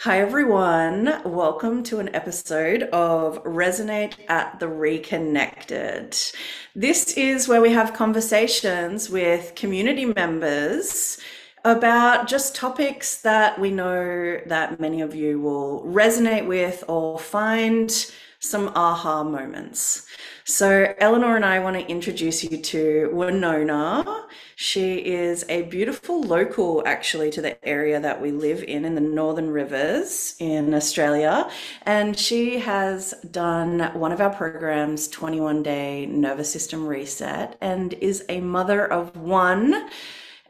Hi, everyone. Welcome to an episode of Resonate at the Reconnected. This is where we have conversations with community members about just topics that we know that many of you will resonate with or find some aha moments. So, Eleanor and I want to introduce you to Winona. She is a beautiful local, actually, to the area that we live in, in the Northern Rivers in Australia. And she has done one of our programs, 21 Day Nervous System Reset, and is a mother of one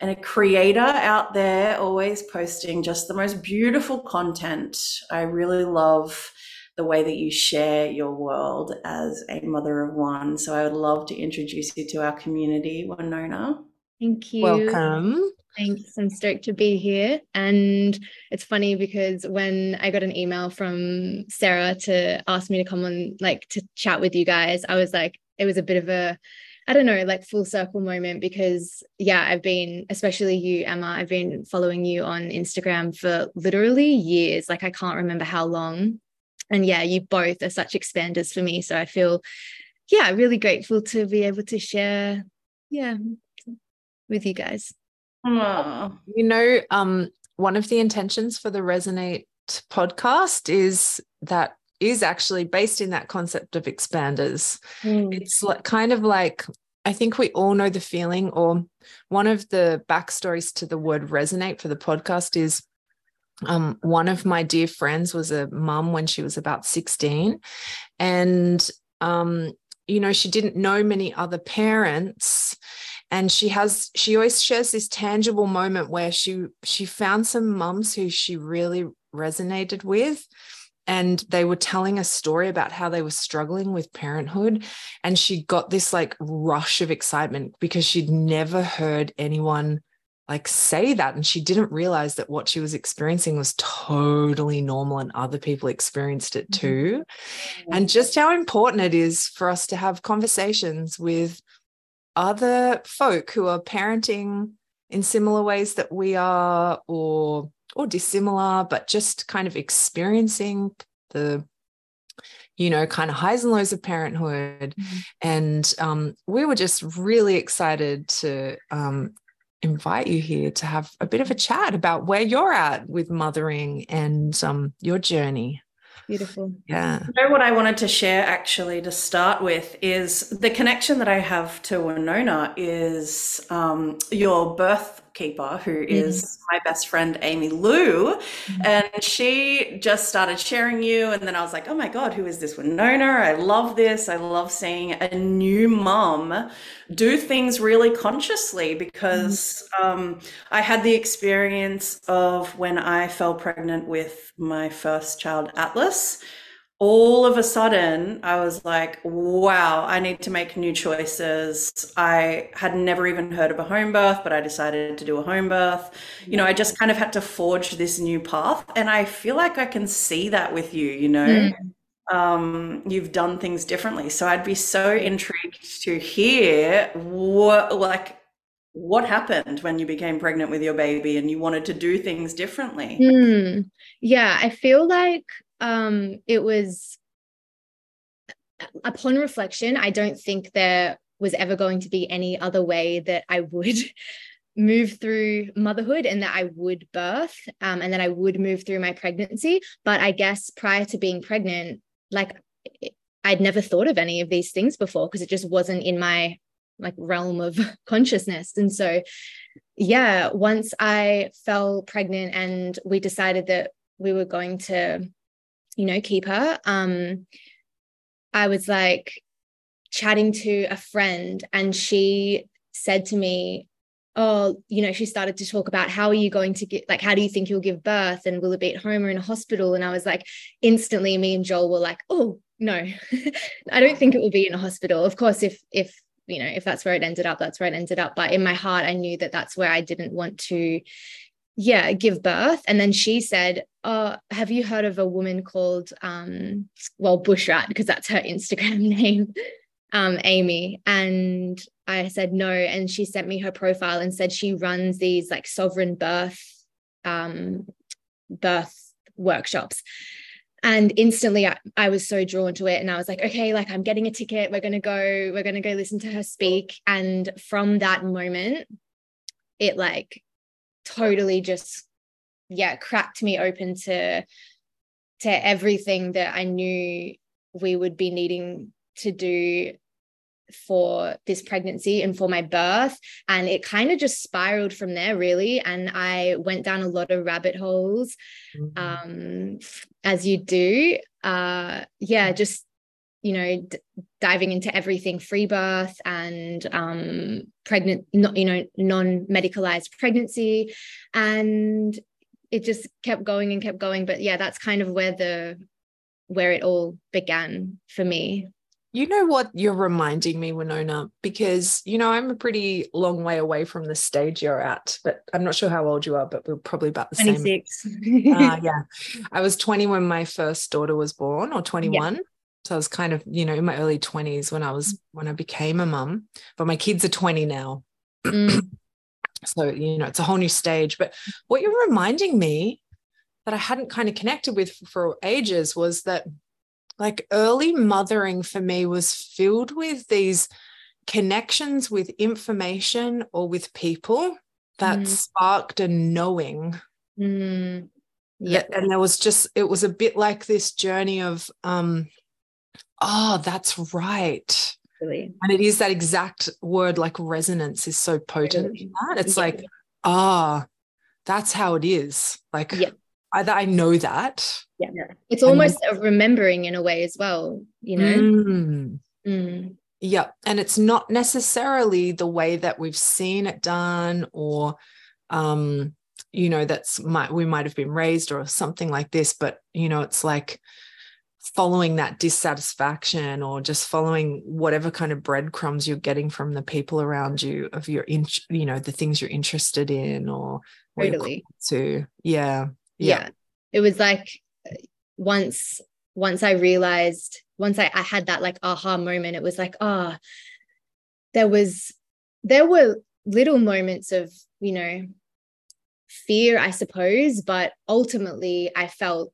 and a creator out there, always posting just the most beautiful content. I really love the way that you share your world as a mother of one. So I would love to introduce you to our community, Winona. Thank you. Welcome. Thanks. I'm stoked to be here. And it's funny because when I got an email from Sarah to ask me to come on, like to chat with you guys, I was like, it was a bit of a, I don't know, like full circle moment because, yeah, I've been, especially you, Emma, I've been following you on Instagram for literally years. Like, I can't remember how long and yeah you both are such expanders for me so i feel yeah really grateful to be able to share yeah with you guys Aww. you know um one of the intentions for the resonate podcast is that is actually based in that concept of expanders mm. it's like kind of like I think we all know the feeling, or one of the backstories to the word resonate for the podcast is um, one of my dear friends was a mum when she was about 16 and um, you know she didn't know many other parents and she has she always shares this tangible moment where she she found some mums who she really resonated with and they were telling a story about how they were struggling with parenthood and she got this like rush of excitement because she'd never heard anyone like say that and she didn't realize that what she was experiencing was totally normal and other people experienced it mm-hmm. too mm-hmm. and just how important it is for us to have conversations with other folk who are parenting in similar ways that we are or or dissimilar but just kind of experiencing the you know kind of highs and lows of parenthood mm-hmm. and um, we were just really excited to um, invite you here to have a bit of a chat about where you're at with mothering and um, your journey. Beautiful. Yeah. You know what I wanted to share actually to start with is the connection that I have to Winona is um, your birth keeper who is mm-hmm. my best friend Amy Lou mm-hmm. and she just started sharing you and then I was like oh my god who is this Winona I love this I love seeing a new mom do things really consciously because mm-hmm. um, I had the experience of when I fell pregnant with my first child Atlas all of a sudden I was like, wow, I need to make new choices. I had never even heard of a home birth, but I decided to do a home birth. You know, I just kind of had to forge this new path. And I feel like I can see that with you, you know. Mm. Um, you've done things differently. So I'd be so intrigued to hear what like what happened when you became pregnant with your baby and you wanted to do things differently. Mm. Yeah, I feel like um, it was upon reflection, I don't think there was ever going to be any other way that I would move through motherhood and that I would birth um, and that I would move through my pregnancy. But I guess prior to being pregnant, like I'd never thought of any of these things before because it just wasn't in my like realm of consciousness. And so, yeah, once I fell pregnant and we decided that we were going to you know, keep her. Um, I was like chatting to a friend, and she said to me, Oh, you know, she started to talk about how are you going to get, like, how do you think you'll give birth? And will it be at home or in a hospital? And I was like, instantly, me and Joel were like, Oh, no, I don't think it will be in a hospital. Of course, if, if, you know, if that's where it ended up, that's where it ended up. But in my heart, I knew that that's where I didn't want to, yeah, give birth. And then she said, uh, have you heard of a woman called um, well Bushrat because that's her Instagram name, um, Amy? And I said no, and she sent me her profile and said she runs these like sovereign birth um, birth workshops. And instantly I, I, was so drawn to it and i was like okay like i'm getting a ticket. We're going to go we're going to go listen to her speak. And from that moment it like totally just yeah cracked me open to to everything that i knew we would be needing to do for this pregnancy and for my birth. And it kind of just spiraled from there really. And i went down a lot of rabbit holes mm-hmm. um as you do. Uh yeah just you know d- diving into everything free birth and um pregnant not you know non medicalized pregnancy. And it just kept going and kept going but yeah that's kind of where the where it all began for me you know what you're reminding me, Winona, because you know I'm a pretty long way away from the stage you're at, but I'm not sure how old you are, but we're probably about the 26. same. uh, yeah, I was 20 when my first daughter was born, or 21. Yeah. So I was kind of, you know, in my early 20s when I was when I became a mum, but my kids are 20 now. Mm. so you know, it's a whole new stage. But what you're reminding me that I hadn't kind of connected with for ages was that like early mothering for me was filled with these connections with information or with people that mm. sparked a knowing. Mm. Yeah. And there was just, it was a bit like this journey of, um, oh, that's right. Really? And it is that exact word, like resonance is so potent really? in that. It's yeah. like, ah, oh, that's how it is. Like, yeah either I know that. Yeah. It's almost a remembering in a way as well, you know? Mm. Mm. Yeah. And it's not necessarily the way that we've seen it done or, um, you know, that's might, we might have been raised or something like this, but, you know, it's like, following that dissatisfaction or just following whatever kind of breadcrumbs you're getting from the people around you of your in, you know the things you're interested in or totally to yeah yeah. yeah. It was like once once I realized, once I, I had that like aha moment, it was like, ah, oh, there was there were little moments of, you know, fear, I suppose, but ultimately I felt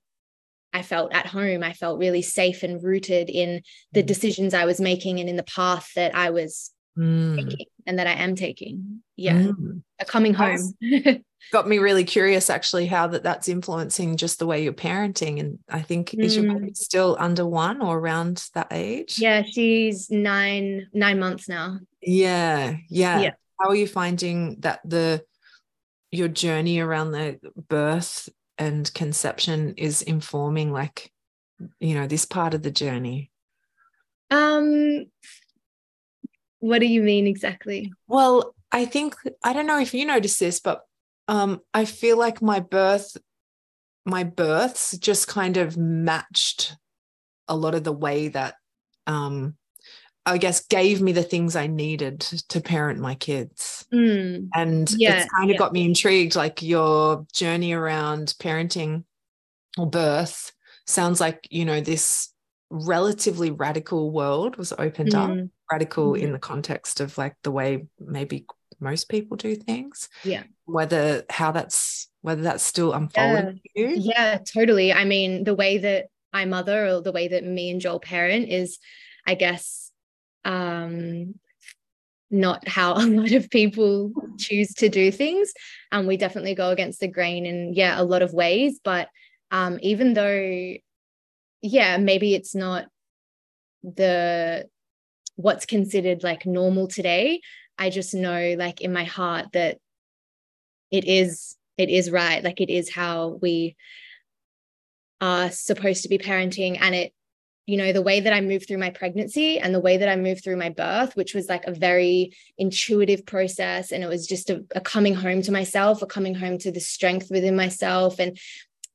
I felt at home. I felt really safe and rooted in the mm. decisions I was making and in the path that I was mm. taking and that I am taking. Yeah. Mm. A coming home. got me really curious actually how that that's influencing just the way you're parenting and i think mm. is your baby mm. still under one or around that age yeah she's nine nine months now yeah yeah, yeah. how are you finding that the your journey around the birth and conception is informing like you know this part of the journey? Um what do you mean exactly? Well i think i don't know if you notice this but um, I feel like my birth, my births just kind of matched a lot of the way that um, I guess gave me the things I needed to parent my kids. Mm. And yeah, it's kind of yeah. got me intrigued. Like your journey around parenting or birth sounds like, you know, this relatively radical world was opened mm. up, radical mm. in the context of like the way maybe most people do things. Yeah. Whether how that's whether that's still unfolding yeah. you. Yeah, totally. I mean, the way that I mother or the way that me and Joel parent is, I guess, um, not how a lot of people choose to do things. And um, we definitely go against the grain in yeah, a lot of ways. But um, even though, yeah, maybe it's not the what's considered like normal today I just know like in my heart that it is it is right like it is how we are supposed to be parenting and it you know the way that I moved through my pregnancy and the way that I moved through my birth which was like a very intuitive process and it was just a, a coming home to myself a coming home to the strength within myself and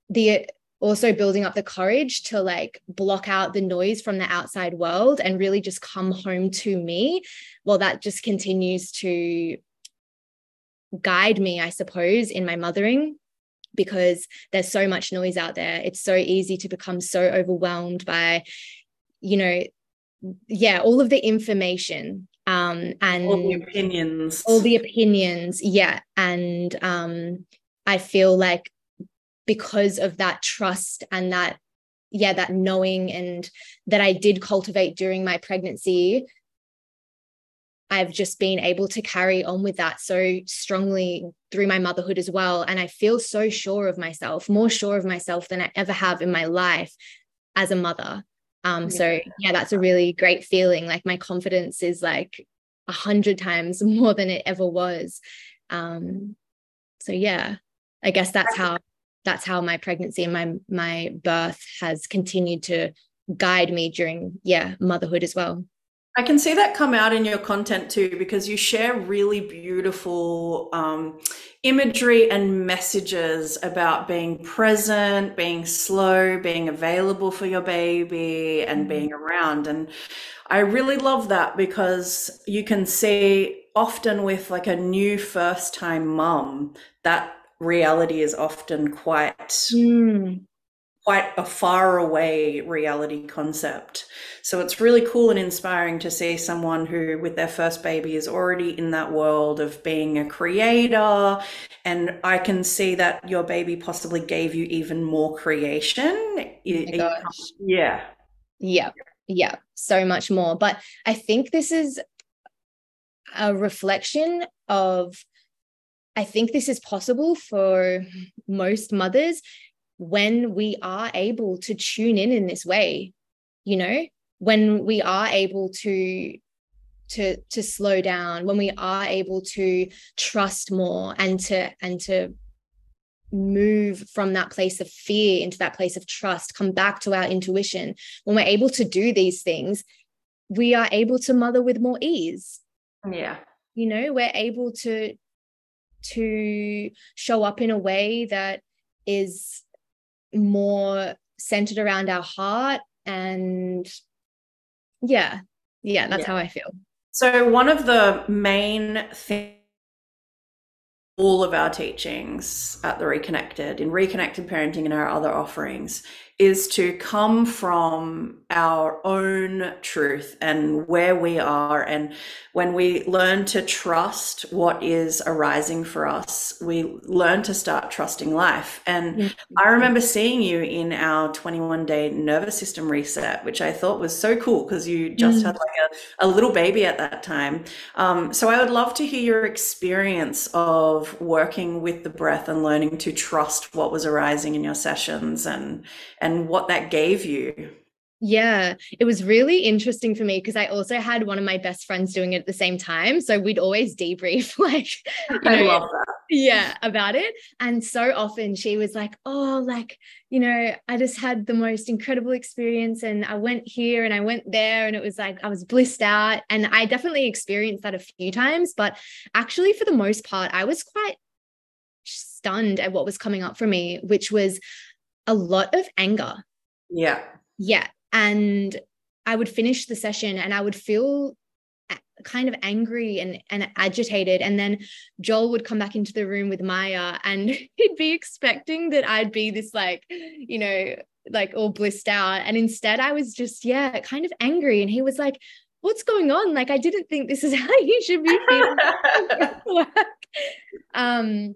the also building up the courage to like block out the noise from the outside world and really just come home to me well that just continues to guide me i suppose in my mothering because there's so much noise out there. It's so easy to become so overwhelmed by you know yeah all of the information um and all the opinions. all the opinions yeah. And um i feel like because of that trust and that yeah that knowing and that i did cultivate during my pregnancy I've just been able to carry on with that so strongly through my motherhood as well. And I feel so sure of myself, more sure of myself than I ever have in my life as a mother. Um, yeah. So, yeah, that's a really great feeling. Like my confidence is like a hundred times more than it ever was. Um, so, yeah, I guess that's how that's how my pregnancy and my my birth has continued to guide me during yeah motherhood as well I can see that come out in your content too, because you share really beautiful um, imagery and messages about being present, being slow, being available for your baby, and mm-hmm. being around. And I really love that because you can see often with like a new first time mum, that reality is often quite. Mm quite a far away reality concept. So it's really cool and inspiring to see someone who, with their first baby, is already in that world of being a creator. And I can see that your baby possibly gave you even more creation. Oh yeah. Yeah. Yeah. So much more. But I think this is a reflection of I think this is possible for most mothers when we are able to tune in in this way you know when we are able to to to slow down when we are able to trust more and to and to move from that place of fear into that place of trust come back to our intuition when we're able to do these things we are able to mother with more ease. Yeah. You know we're able to to show up in a way that is more centered around our heart and yeah yeah that's yeah. how i feel so one of the main things all of our teachings at the reconnected in reconnected parenting and our other offerings is to come from our own truth and where we are. And when we learn to trust what is arising for us, we learn to start trusting life. And. I remember seeing you in our 21 day nervous system reset, which I thought was so cool because you just mm-hmm. had like a, a, little baby at that time. Um, so I would love to hear your experience of working with the breath and learning to trust what was arising in your sessions and and what that gave you. Yeah, it was really interesting for me because I also had one of my best friends doing it at the same time. So we'd always debrief, like, you know, I love that. Yeah, about it. And so often she was like, Oh, like, you know, I just had the most incredible experience and I went here and I went there and it was like I was blissed out. And I definitely experienced that a few times. But actually, for the most part, I was quite stunned at what was coming up for me, which was a lot of anger. Yeah. Yeah. And I would finish the session and I would feel kind of angry and, and agitated. And then Joel would come back into the room with Maya and he'd be expecting that I'd be this, like, you know, like all blissed out. And instead, I was just, yeah, kind of angry. And he was like, What's going on? Like, I didn't think this is how you should be feeling. um,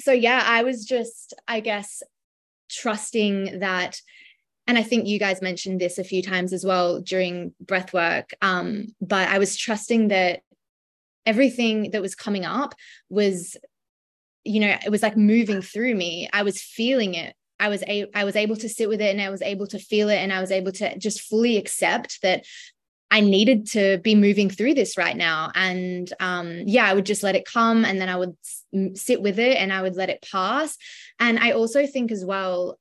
so yeah, I was just, I guess, trusting that and I think you guys mentioned this a few times as well during breath work. Um, but I was trusting that everything that was coming up was, you know, it was like moving through me. I was feeling it. I was a- I was able to sit with it and I was able to feel it and I was able to just fully accept that I needed to be moving through this right now. And um, yeah, I would just let it come and then I would sit with it and I would let it pass. And I also think as well,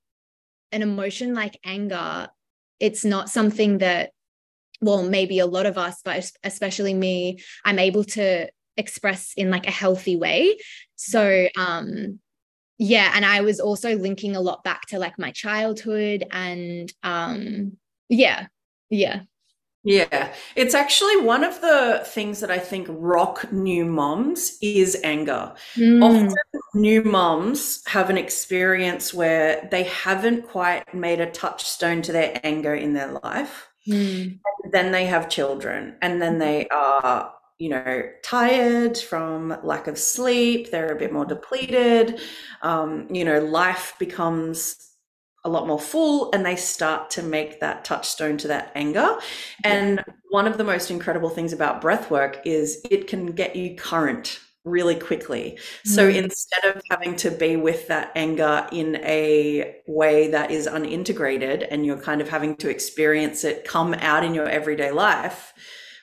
an emotion like anger, it's not something that, well, maybe a lot of us, but especially me, I'm able to express in like a healthy way. So, um, yeah, and I was also linking a lot back to like my childhood and um, yeah, yeah. Yeah, it's actually one of the things that I think rock new moms is anger. Mm. Often, new moms have an experience where they haven't quite made a touchstone to their anger in their life. Mm. then they have children, and then they are you know, tired from lack of sleep. They're a bit more depleted. Um, you know, life becomes a lot more full and they start to make that touchstone to that anger. And one of the most incredible things about breath work is it can get you current really quickly. So mm. instead of having to be with that anger in a way that is unintegrated and you're kind of having to experience it come out in your everyday life,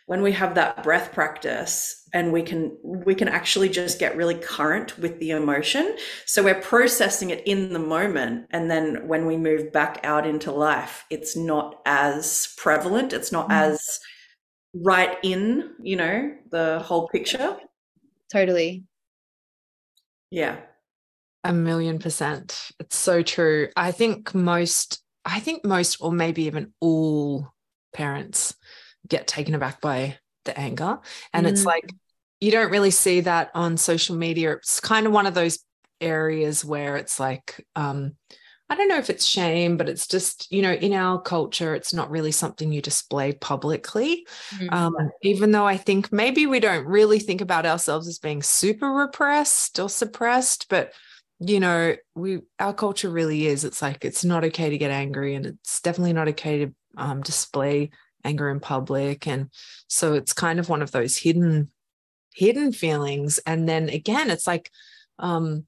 when we have that breath practice and we can we can actually just get really current with the emotion. So we're processing it in the moment and then when we move back out into life it's not as prevalent. It's not mm. as right in you know the whole picture. Totally. Yeah. A million percent. It's so true. I think most i think most or maybe even all parents get taken aback by the anger. And mm. it's like, you don't really see that on social media. It's kind of one of those areas where it's like, um, I don't know if it's shame, but it's just, you know, in our culture, it's not really something you display publicly. Mm-hmm. Um, even though I think maybe we don't really think about ourselves as being super repressed or suppressed, but you know, we our culture really is. It's like it's not okay to get angry, and it's definitely not okay to um, display anger in public and so it's kind of one of those hidden hidden feelings and then again it's like um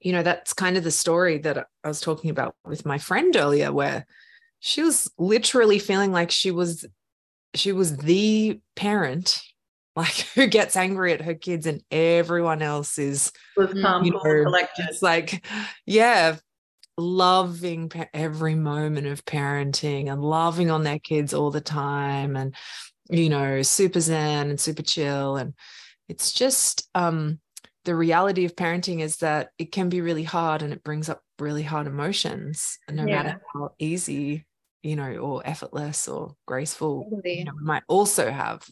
you know that's kind of the story that I was talking about with my friend earlier where she was literally feeling like she was she was the parent like who gets angry at her kids and everyone else is calm, you know, collected. It's like yeah loving every moment of parenting and loving on their kids all the time and you know super zen and super chill. And it's just um the reality of parenting is that it can be really hard and it brings up really hard emotions no yeah. matter how easy you know or effortless or graceful totally. you know we might also have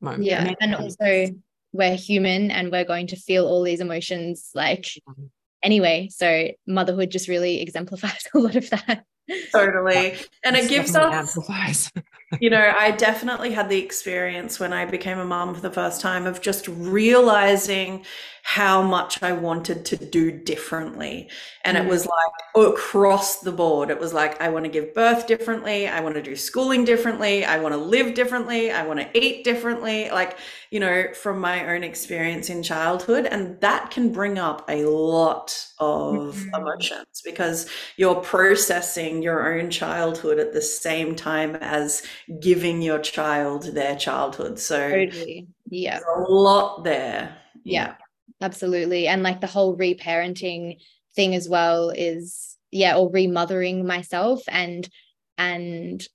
moments yeah and also we're human and we're going to feel all these emotions like mm-hmm. anyway. So motherhood just really exemplifies a lot of that. Totally. And it gives us you know i definitely had the experience when i became a mom for the first time of just realizing how much I wanted to do differently. And mm. it was like across the board. It was like, I want to give birth differently. I want to do schooling differently. I want to live differently. I want to eat differently. Like, you know, from my own experience in childhood. And that can bring up a lot of mm-hmm. emotions because you're processing your own childhood at the same time as giving your child their childhood. So, totally. yeah, a lot there. yeah absolutely and like the whole reparenting thing as well is yeah or remothering myself and and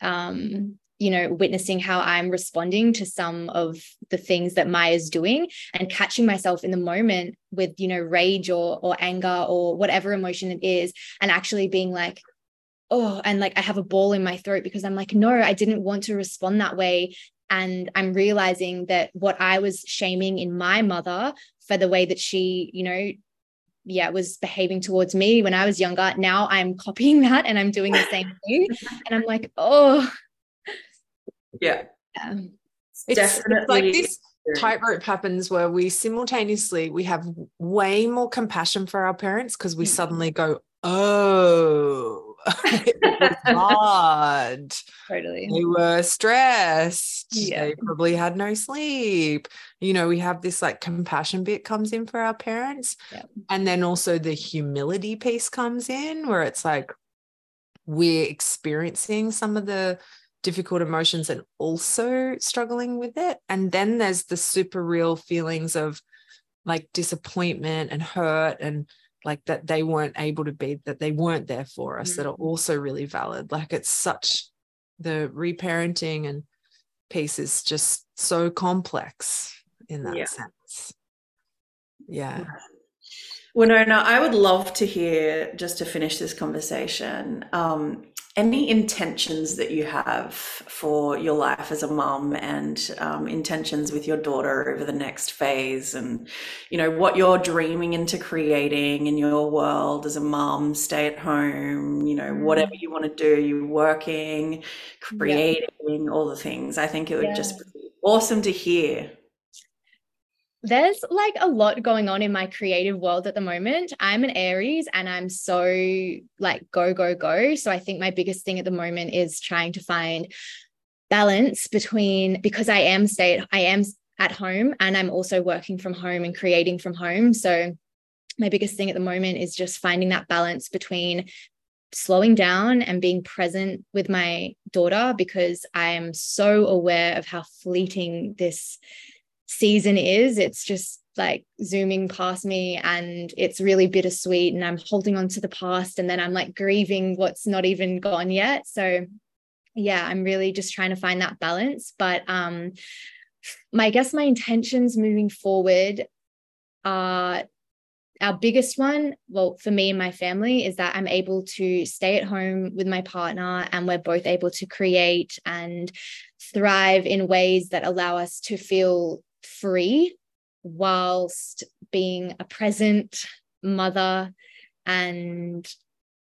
um you know witnessing how i'm responding to some of the things that maya's doing and catching myself in the moment with you know rage or or anger or whatever emotion it is and actually being like oh and like i have a ball in my throat because i'm like no i didn't want to respond that way. And i'm realizing that what i was shaming in my mother for the way that she you know yeah was behaving towards me when i was younger now i'm copying that and i'm doing the same thing. And i'm like oh. Yeah, yeah. It's, definitely it's like this tightrope happens where we simultaneously we have way more compassion for our parents because we mm. suddenly go oh it was hard. Totally. They were stressed. Yeah. They probably had no sleep. You know, we have this like compassion bit comes in for our parents. Yeah. And then also the humility piece comes in where it's like we're experiencing some of the difficult emotions and also struggling with it. And then there's the super real feelings of like disappointment and hurt and like that they weren't able to be that they weren't there for us mm-hmm. that are mm. also really valid like it's such the reparenting and piece is just so complex in that sense. yeah. sense yeah Winona, I would love to hear, just to finish this conversation, um, any intentions that you have for your life as a mum and um, intentions with your daughter over the next phase and you know what you're dreaming into creating in your world as a mum stay at home you know whatever mm. you want to do you're working creating yeah. all the things i think it would yeah. just be awesome to hear there's like a lot going on in my creative world at the moment. I'm an Aries and I'm so like go, go, go. So I think my biggest thing at the moment is trying to find balance between because I am stay I am at home and I'm also working from home and creating from home. So my biggest thing at the moment is just finding that balance between slowing down and being present with my daughter because I am so aware of how fleeting this season is. It's just like zooming past me and it's really bittersweet. And I'm holding on to the past and then I'm like grieving what's not even gone yet. So yeah, I'm really just trying to find that balance. But um my I guess my intentions moving forward are our biggest one, well, for me and my family, is that I'm able to stay at home with my partner and we're both able to create and thrive in ways that allow us to feel free whilst being a present mother and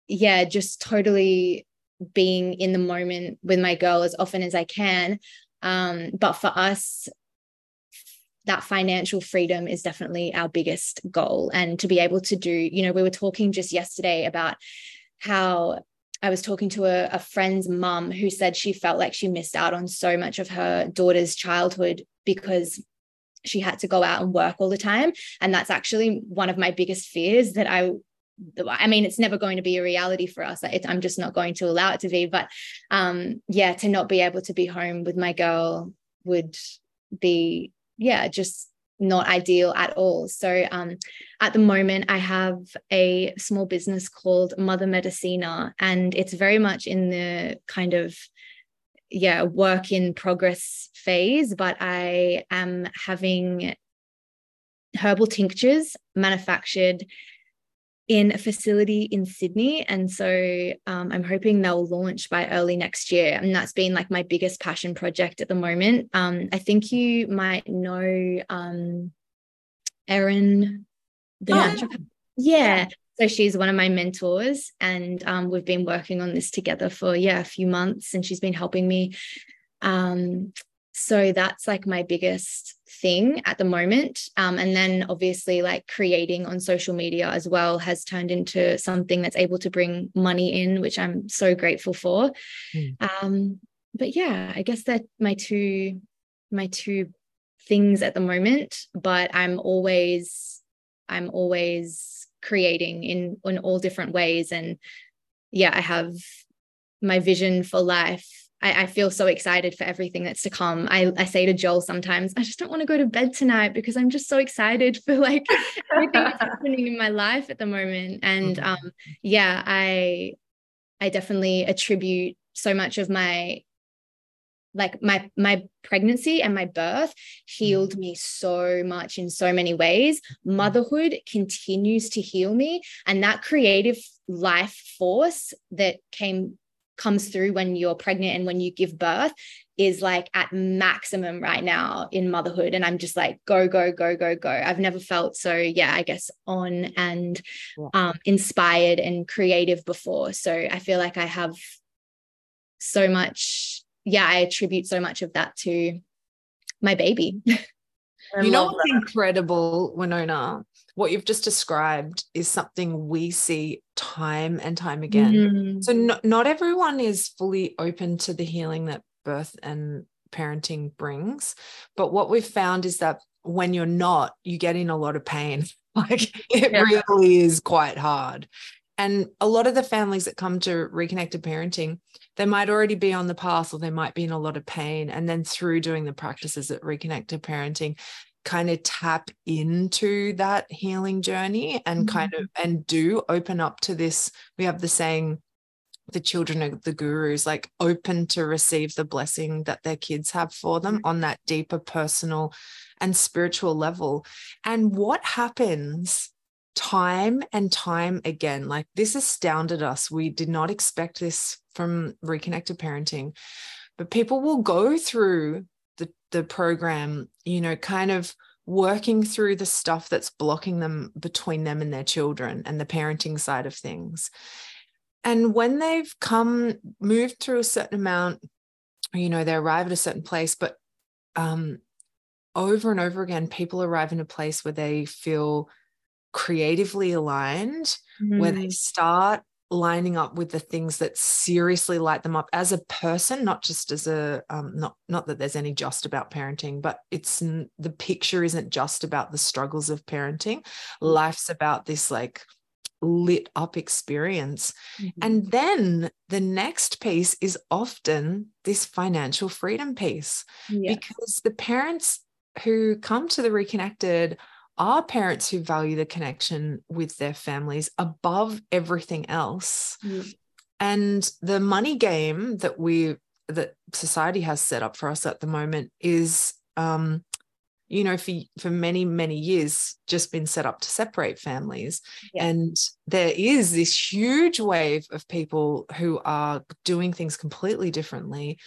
yeah just totally being in the moment with my girl as often as i can. Um, but for us that financial freedom is definitely our biggest goal. And to be able to do you know we were talking just yesterday about how I was talking to a, a, friend's mum who said she felt like she missed out on so much of her daughter's childhood because she had to go out and work all the time and that's actually one of my biggest fears that i I mean, it's never going to be a reality for us. It, I'm just not going to allow it to be. But um, yeah, to not be able to be home with my girl would be, yeah, just not ideal at all. So um, at the moment, I have a small business called Mother Medicina, and it's very much in the kind of yeah work in progress phase but i am having herbal tinctures manufactured in a facility in Sydney. And so um, I'm hoping they'll launch by early next year. And that's been like my biggest passion project at the moment. Um, I think you might know um, Erin, the oh, naturopath. Yeah. So she's one of my mentors, and um, we've been working on this together for yeah a few months, and she's been helping me. Um, so that's like my biggest thing at the moment. Um, and then obviously, like creating on social media as well has turned into something that's able to bring money in, which I'm so grateful for. Mm. Um, but yeah, I guess that my two my two things at the moment. But I'm always I'm always creating in in all different ways and yeah i have my vision for life I, I, feel so excited for everything that's to come. I, I say to Joel sometimes, I just don't want to go to bed tonight because I'm just so excited for like everything that's happening in my life at the moment. And mm-hmm. um, yeah, I I definitely attribute so much of my like my my pregnancy and my birth healed mm. me so much in so many ways. Mm. motherhood continues to heal me and that creative life force that came comes through when you're pregnant and when you give birth is like at maximum right now in motherhood. And i'm just like go go go go go. I've never felt so yeah i guess on and um, inspired and creative before. So i feel like i have so much yeah, I attribute so much of that to my baby. you know what's that. incredible, Winona? What you've just described is something we see time and time again. Mm-hmm. So, not, not everyone is fully open to the healing that birth and parenting brings. But what we've found is that when you're not, you get in a lot of pain. Like it yeah. really is quite hard. And a lot of the families that come to reconnected parenting, they might already be on the path or they might be in a lot of pain. And then through doing the practices at reconnected parenting, kind of tap into that healing journey and mm-hmm. kind of and do open up to this. We have the saying, the children are the gurus, like open to receive the blessing that their kids have for them mm-hmm. on that deeper personal and spiritual level. And what happens time and time again. Like this astounded us. We did not expect this from reconnected parenting, but people will go through the, the program, you know, kind of working through the stuff that's blocking them between them and their children and the parenting side of things. And when they've come, moved through a certain amount, you know, they arrive at a certain place, but um, over and over again, people arrive in a place where they feel creatively aligned, mm. where they mm. start lining up with the things that seriously light them up as a person not just as a um, not not that there's any just about parenting but it's the picture isn't just about the struggles of parenting mm. life's about this like lit up experience mm-hmm. and then the next piece is often this financial freedom piece yeah. because the parents who come to the reconnected are parents who value the connection with their families above everything else. Mm. And the money game that we that society has set up for us at the moment is um, you know for for many many years just been set up to separate families. Yeah. and there is this huge wave of people who are doing things completely differently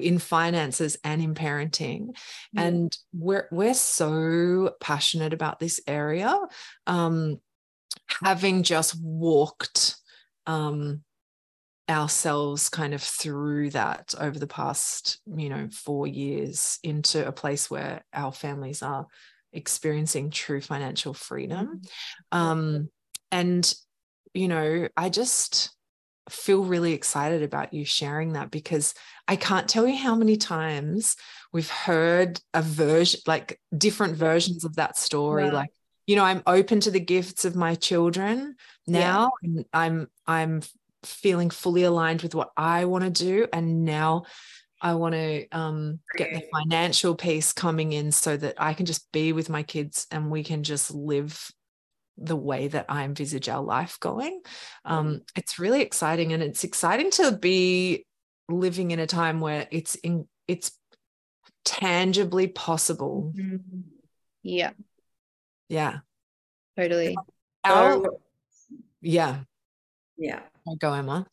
in finances and in parenting. And we're we're so passionate about this area. Um having just walked um ourselves kind of through that over the past you know 4 years into a place where our families are experiencing true financial freedom mm-hmm. um and you know i just feel really excited about you sharing that because I can't tell you how many times we've heard a version, like different versions of that story. Like, you know, I'm open to the gifts of my children now, yeah. and I'm I'm feeling fully aligned with what I want to do. And now I want to um, get the financial piece coming in so that I can just be with my kids and we can just live the way that I envisage our life going. Um, it's really exciting, and it's exciting to be living in a time where it's in it's tangibly possible. Mm-hmm. Yeah. Yeah. Totally. Our, yeah. Yeah. Go, oh, Emma.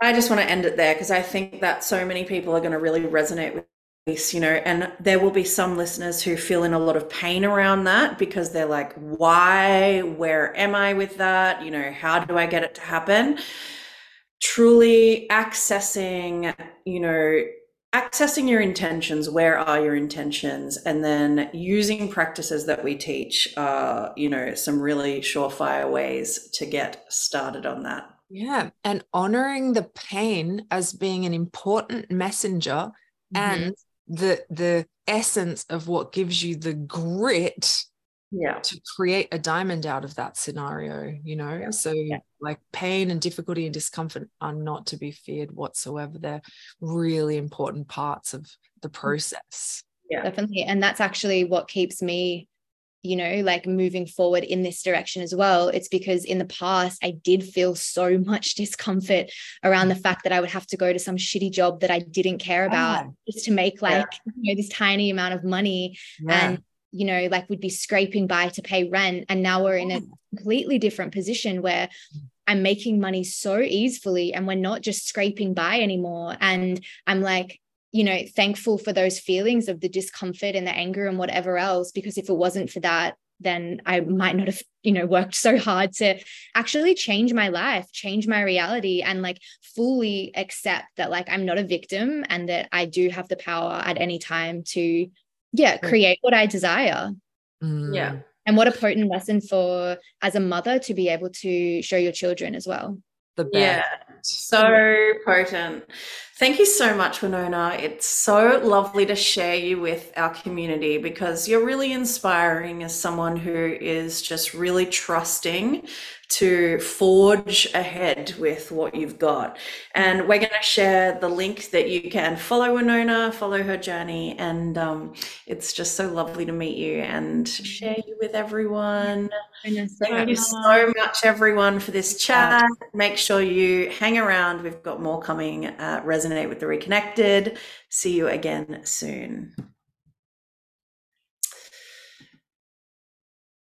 I just want to end it there because I think that so many people are going to really resonate with this, you know, and there will be some listeners who feel in a lot of pain around that because they're like, why? Where am I with that? You know, how do I get it to happen? Truly accessing, you know, accessing your intentions where are your intentions and then using practices that we teach are you know some really surefire ways to get started on that yeah and honoring the pain as being an important messenger mm-hmm. and the the essence of what gives you the grit yeah to create a diamond out of that scenario you know yeah. so yeah. like pain and difficulty and discomfort are not to be feared whatsoever they're really important parts of the mm. process yeah definitely and that's actually what keeps me you know like moving forward in this direction as well it's because in the past i did feel so much discomfort around the fact that i would have to go to some shitty job that i didn't care about oh. just to make like yeah. you know this tiny amount of money yeah. and you know, like we'd be scraping by to pay rent. And now we're in a completely different position where I'm making money so easily and we're not just scraping by anymore. And I'm like, you know, thankful for those feelings of the discomfort and the anger and whatever else, because if it wasn't for that, then I might not have, you know, worked so hard to actually change my life, change my reality, and like fully accept that, like, I'm not a victim and that I do have the power at any time to yeah create what i desire. Mm. yeah. And what a potent lesson for as a mother to be able to show your children as well. The best. yeah so potent. Thank you so much winona. It's so lovely to share you with our community because you're really inspiring as someone who is just really trusting to forge ahead with what you've got. And we're going to share the link that you can follow Winona, follow her journey. And um, it's just so lovely to meet you and share you with everyone. Thank you so much, everyone, for this chat. Make sure you hang around. We've got more coming. Uh, resonate with the Reconnected. See you again soon.